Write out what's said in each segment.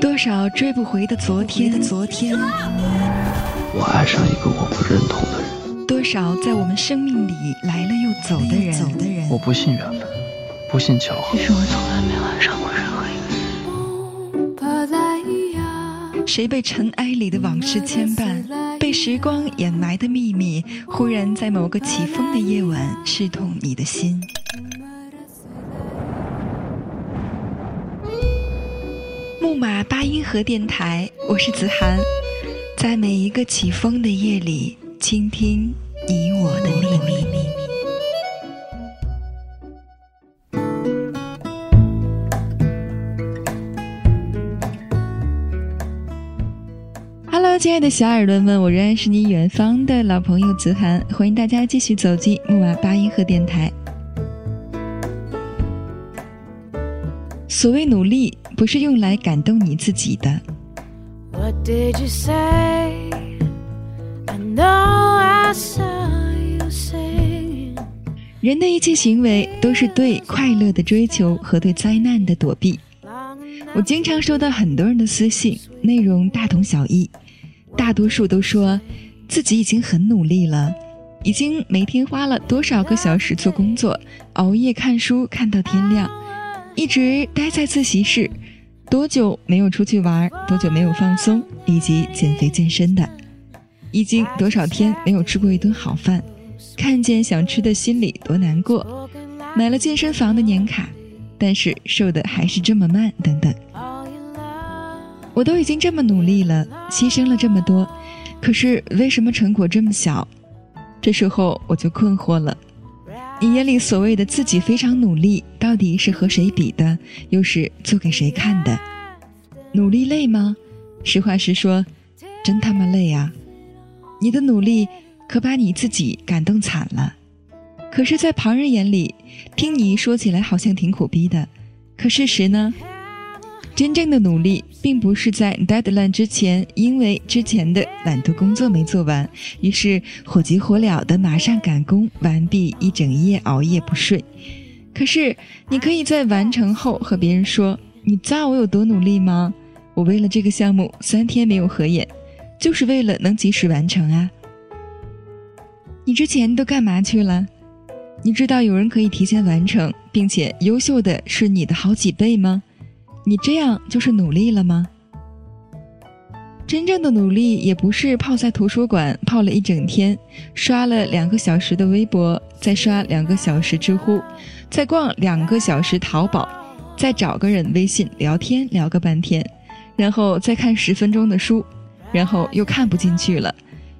多少追不回的昨天，昨天，我爱上一个我不认同的人。多少在我们生命里来了又走的人，走的人。我不信缘分，不信巧合。其实我从来没有爱上过任何一个人。谁被尘埃里的往事牵绊，被时光掩埋的秘密，忽然在某个起风的夜晚，刺痛你的心。木马八音盒电台，我是子涵，在每一个起风的夜里，倾听你我的秘密。Hello，亲爱的小耳朵们，我仍然是你远方的老朋友子涵，欢迎大家继续走进木马八音盒电台。所谓努力。不是用来感动你自己的。人的一切行为都是对快乐的追求和对灾难的躲避。我经常收到很多人的私信，内容大同小异，大多数都说自己已经很努力了，已经每天花了多少个小时做工作，熬夜看书看到天亮，一直待在自习室。多久没有出去玩？多久没有放松？以及减肥健身的，已经多少天没有吃过一顿好饭？看见想吃的心里多难过？买了健身房的年卡，但是瘦的还是这么慢？等等，我都已经这么努力了，牺牲了这么多，可是为什么成果这么小？这时候我就困惑了。你眼里所谓的自己非常努力，到底是和谁比的？又是做给谁看的？努力累吗？实话实说，真他妈累啊！你的努力可把你自己感动惨了。可是，在旁人眼里，听你说起来好像挺苦逼的。可事实呢？真正的努力，并不是在 deadline 之前，因为之前的懒惰工作没做完，于是火急火燎的马上赶工完毕，一整夜熬夜不睡。可是，你可以在完成后和别人说：“你知道我有多努力吗？我为了这个项目三天没有合眼，就是为了能及时完成啊！”你之前都干嘛去了？你知道有人可以提前完成，并且优秀的是你的好几倍吗？你这样就是努力了吗？真正的努力也不是泡在图书馆泡了一整天，刷了两个小时的微博，再刷两个小时知乎，再逛两个小时淘宝，再找个人微信聊天聊个半天，然后再看十分钟的书，然后又看不进去了，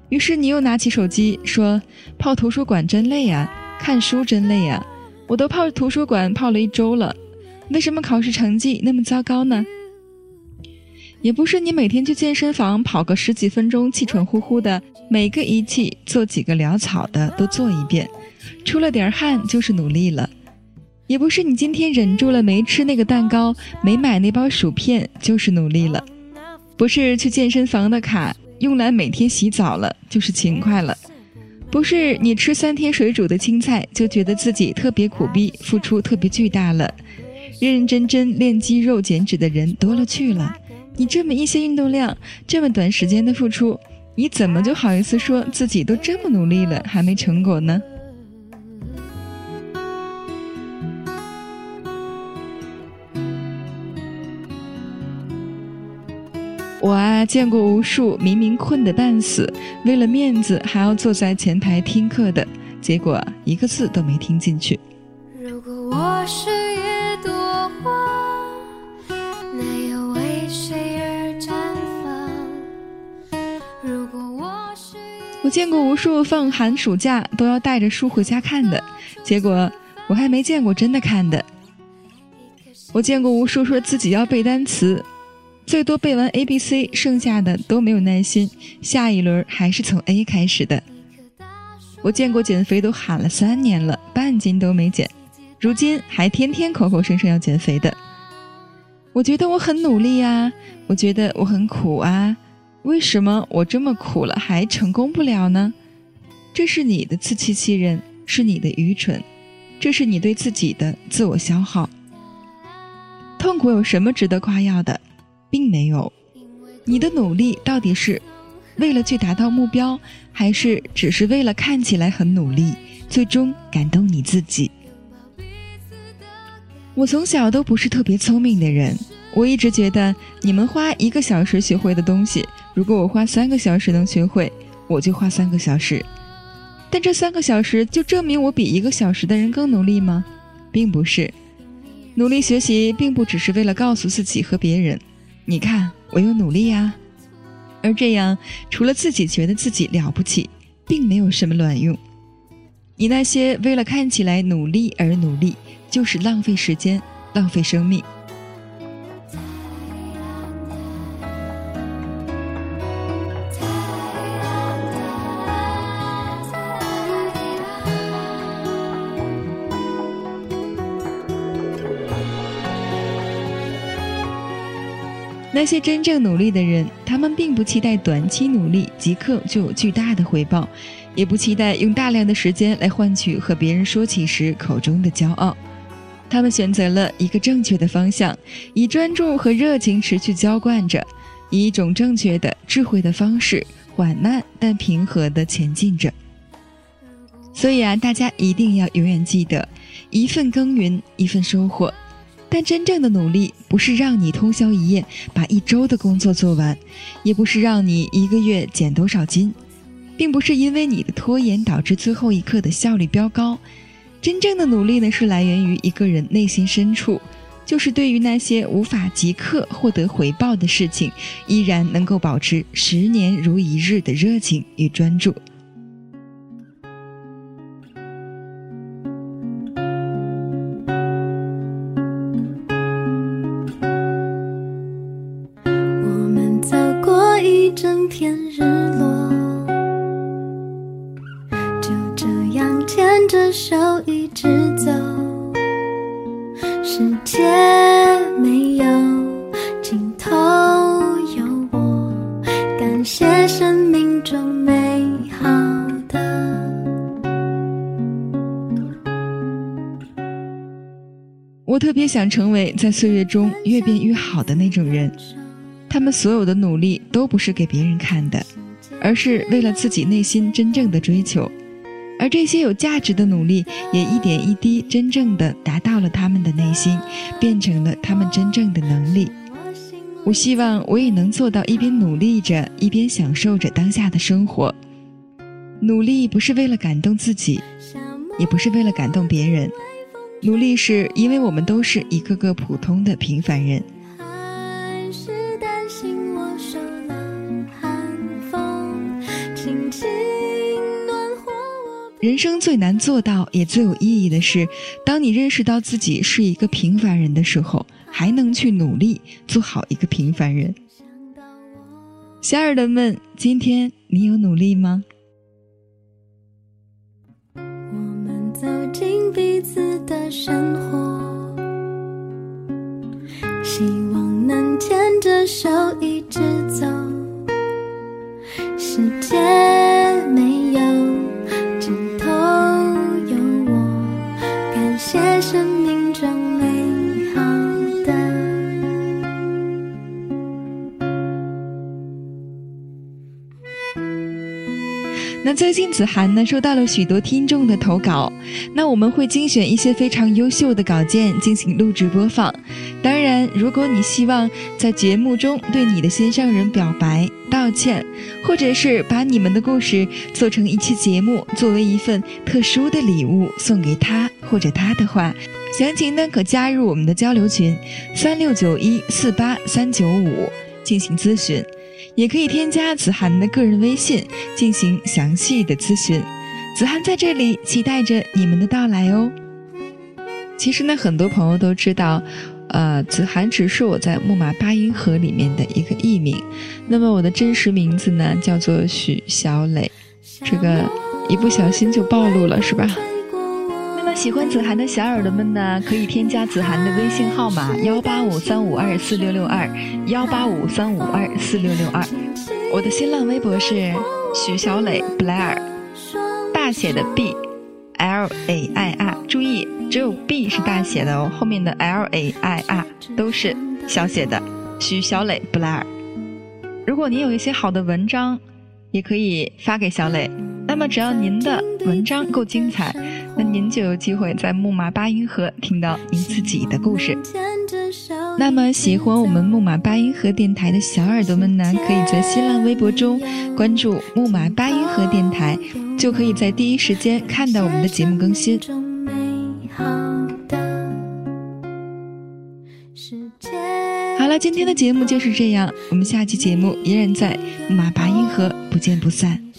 于是你又拿起手机说：“泡图书馆真累啊，看书真累啊，我都泡图书馆泡了一周了。”为什么考试成绩那么糟糕呢？也不是你每天去健身房跑个十几分钟，气喘呼呼的，每个仪器做几个潦草的都做一遍，出了点汗就是努力了。也不是你今天忍住了没吃那个蛋糕，没买那包薯片就是努力了。不是去健身房的卡用来每天洗澡了就是勤快了。不是你吃三天水煮的青菜就觉得自己特别苦逼，付出特别巨大了。认认真真练肌肉减脂的人多了去了，你这么一些运动量，这么短时间的付出，你怎么就好意思说自己都这么努力了还没成果呢？我啊，见过无数明明困得半死，为了面子还要坐在前排听课的，结果一个字都没听进去。如果我是见过无数放寒暑假都要带着书回家看的，结果我还没见过真的看的。我见过无数说自己要背单词，最多背完 A、B、C，剩下的都没有耐心，下一轮还是从 A 开始的。我见过减肥都喊了三年了，半斤都没减，如今还天天口口声声要减肥的。我觉得我很努力呀，我觉得我很苦啊。为什么我这么苦了还成功不了呢？这是你的自欺欺人，是你的愚蠢，这是你对自己的自我消耗。痛苦有什么值得夸耀的？并没有。你的努力到底是为了去达到目标，还是只是为了看起来很努力，最终感动你自己？我从小都不是特别聪明的人，我一直觉得你们花一个小时学会的东西，如果我花三个小时能学会，我就花三个小时。但这三个小时就证明我比一个小时的人更努力吗？并不是。努力学习并不只是为了告诉自己和别人，你看我有努力呀。而这样除了自己觉得自己了不起，并没有什么卵用。你那些为了看起来努力而努力，就是浪费时间，浪费生命。那些真正努力的人，他们并不期待短期努力即刻就有巨大的回报，也不期待用大量的时间来换取和别人说起时口中的骄傲。他们选择了一个正确的方向，以专注和热情持续浇灌着，以一种正确的、智慧的方式，缓慢但平和地前进着。所以啊，大家一定要永远记得：一份耕耘一份收获。但真正的努力，不是让你通宵一夜把一周的工作做完，也不是让你一个月减多少斤，并不是因为你的拖延导致最后一刻的效率飙高。真正的努力呢，是来源于一个人内心深处，就是对于那些无法即刻获得回报的事情，依然能够保持十年如一日的热情与专注。今天日落就这样牵着手一直走。世界没有尽头，有我。感谢生命中美好的。我特别想成为在岁月中越变越好的那种人。他们所有的努力都不是给别人看的，而是为了自己内心真正的追求，而这些有价值的努力也一点一滴真正的达到了他们的内心，变成了他们真正的能力。我希望我也能做到一边努力着，一边享受着当下的生活。努力不是为了感动自己，也不是为了感动别人。努力是因为我们都是一个个普通的平凡人。人生最难做到也最有意义的是，当你认识到自己是一个平凡人的时候，还能去努力做好一个平凡人。小耳朵们，今天你有努力吗？我们走进彼此的生活，希望能牵着手一直走。世界最近子涵呢，收到了许多听众的投稿。那我们会精选一些非常优秀的稿件进行录制播放。当然，如果你希望在节目中对你的心上人表白、道歉，或者是把你们的故事做成一期节目，作为一份特殊的礼物送给他或者他的话，详情呢可加入我们的交流群三六九一四八三九五进行咨询，也可以添加子涵的个人微信进行详细的咨询。子涵在这里期待着你们的到来哦。其实呢，很多朋友都知道，呃，子涵只是我在木马八音盒里面的一个艺名。那么我的真实名字呢，叫做许小磊。这个一不小心就暴露了，是吧？喜欢子涵的小耳朵们呢，可以添加子涵的微信号码幺八五三五二四六六二幺八五三五二四六六二。我的新浪微博是许小磊布莱尔。大写的 B L A I R，注意，只有 B 是大写的哦，后面的 L A I R 都是小写的。许小磊布莱尔。如果你有一些好的文章，也可以发给小磊。那么，只要您的文章够精彩，那您就有机会在木马八音盒听到您自己的故事。那么，喜欢我们木马八音盒电台的小耳朵们呢，可以在新浪微博中关注木马八音盒电台，就可以在第一时间看到我们的节目更新。好了，今天的节目就是这样，我们下期节目依然在木马八音盒不见不散。